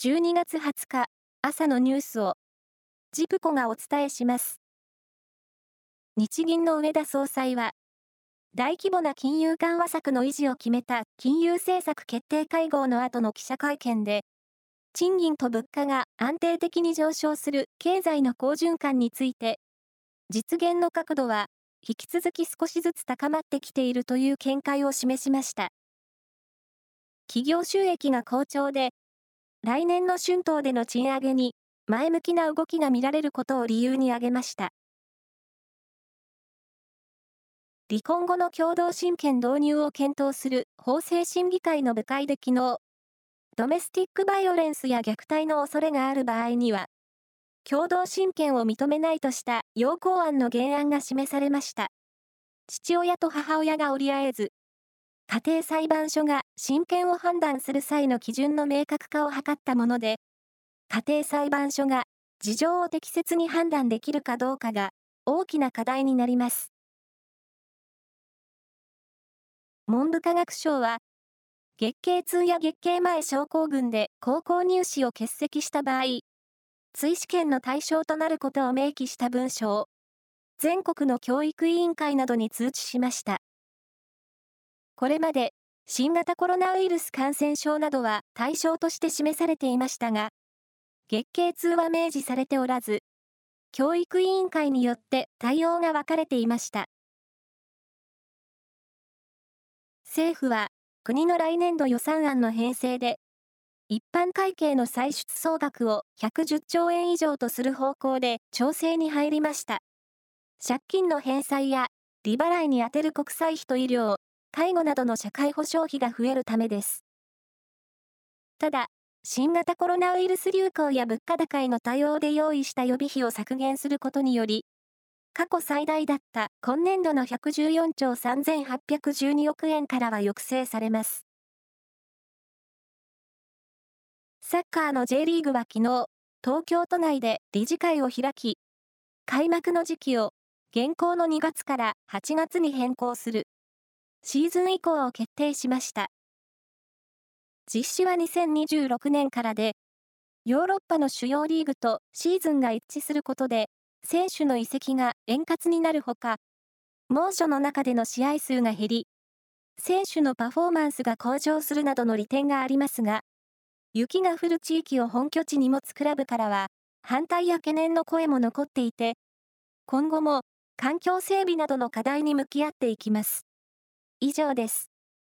12月20日朝のニュースをジプコがお伝えします。日銀の上田総裁は大規模な金融緩和策の維持を決めた金融政策決定会合の後の記者会見で賃金と物価が安定的に上昇する経済の好循環について実現の角度は引き続き少しずつ高まってきているという見解を示しました。企業収益が好調で来年の春闘での賃上げに前向きな動きが見られることを理由に挙げました。離婚後の共同親権導入を検討する法制審議会の部会で昨日、ドメスティックバイオレンスや虐待の恐れがある場合には、共同親権を認めないとした要項案の原案が示されました。父親と母親が折り合えず、家庭裁判所が親権を判断する際の基準の明確化を図ったもので、家庭裁判所が事情を適切に判断できるかどうかが大きな課題になります。文部科学省は、月経痛や月経前症候群で高校入試を欠席した場合、追試験の対象となることを明記した文書を、全国の教育委員会などに通知しました。これまで新型コロナウイルス感染症などは対象として示されていましたが、月経痛は明示されておらず、教育委員会によって対応が分かれていました。政府は国の来年度予算案の編成で、一般会計の歳出総額を110兆円以上とする方向で調整に入りました。借金の返済や利払いに充てる国債費と医療、介護などの社会保障費が増えるためです。ただ、新型コロナウイルス流行や物価高への対応で用意した予備費を削減することにより、過去最大だった今年度の114兆3812億円からは抑制されます。サッカーの J リーグは昨日、東京都内で理事会を開き、開幕の時期を現行の2月から8月に変更するシーズン以降を決定しました。実施は2026年からで、ヨーロッパの主要リーグとシーズンが一致することで、選手の移籍が円滑になるほか、猛暑の中での試合数が減り、選手のパフォーマンスが向上するなどの利点がありますが、雪が降る地域を本拠地に持つクラブからは、反対や懸念の声も残っていて、今後も環境整備などの課題に向き合っていきます。以上です。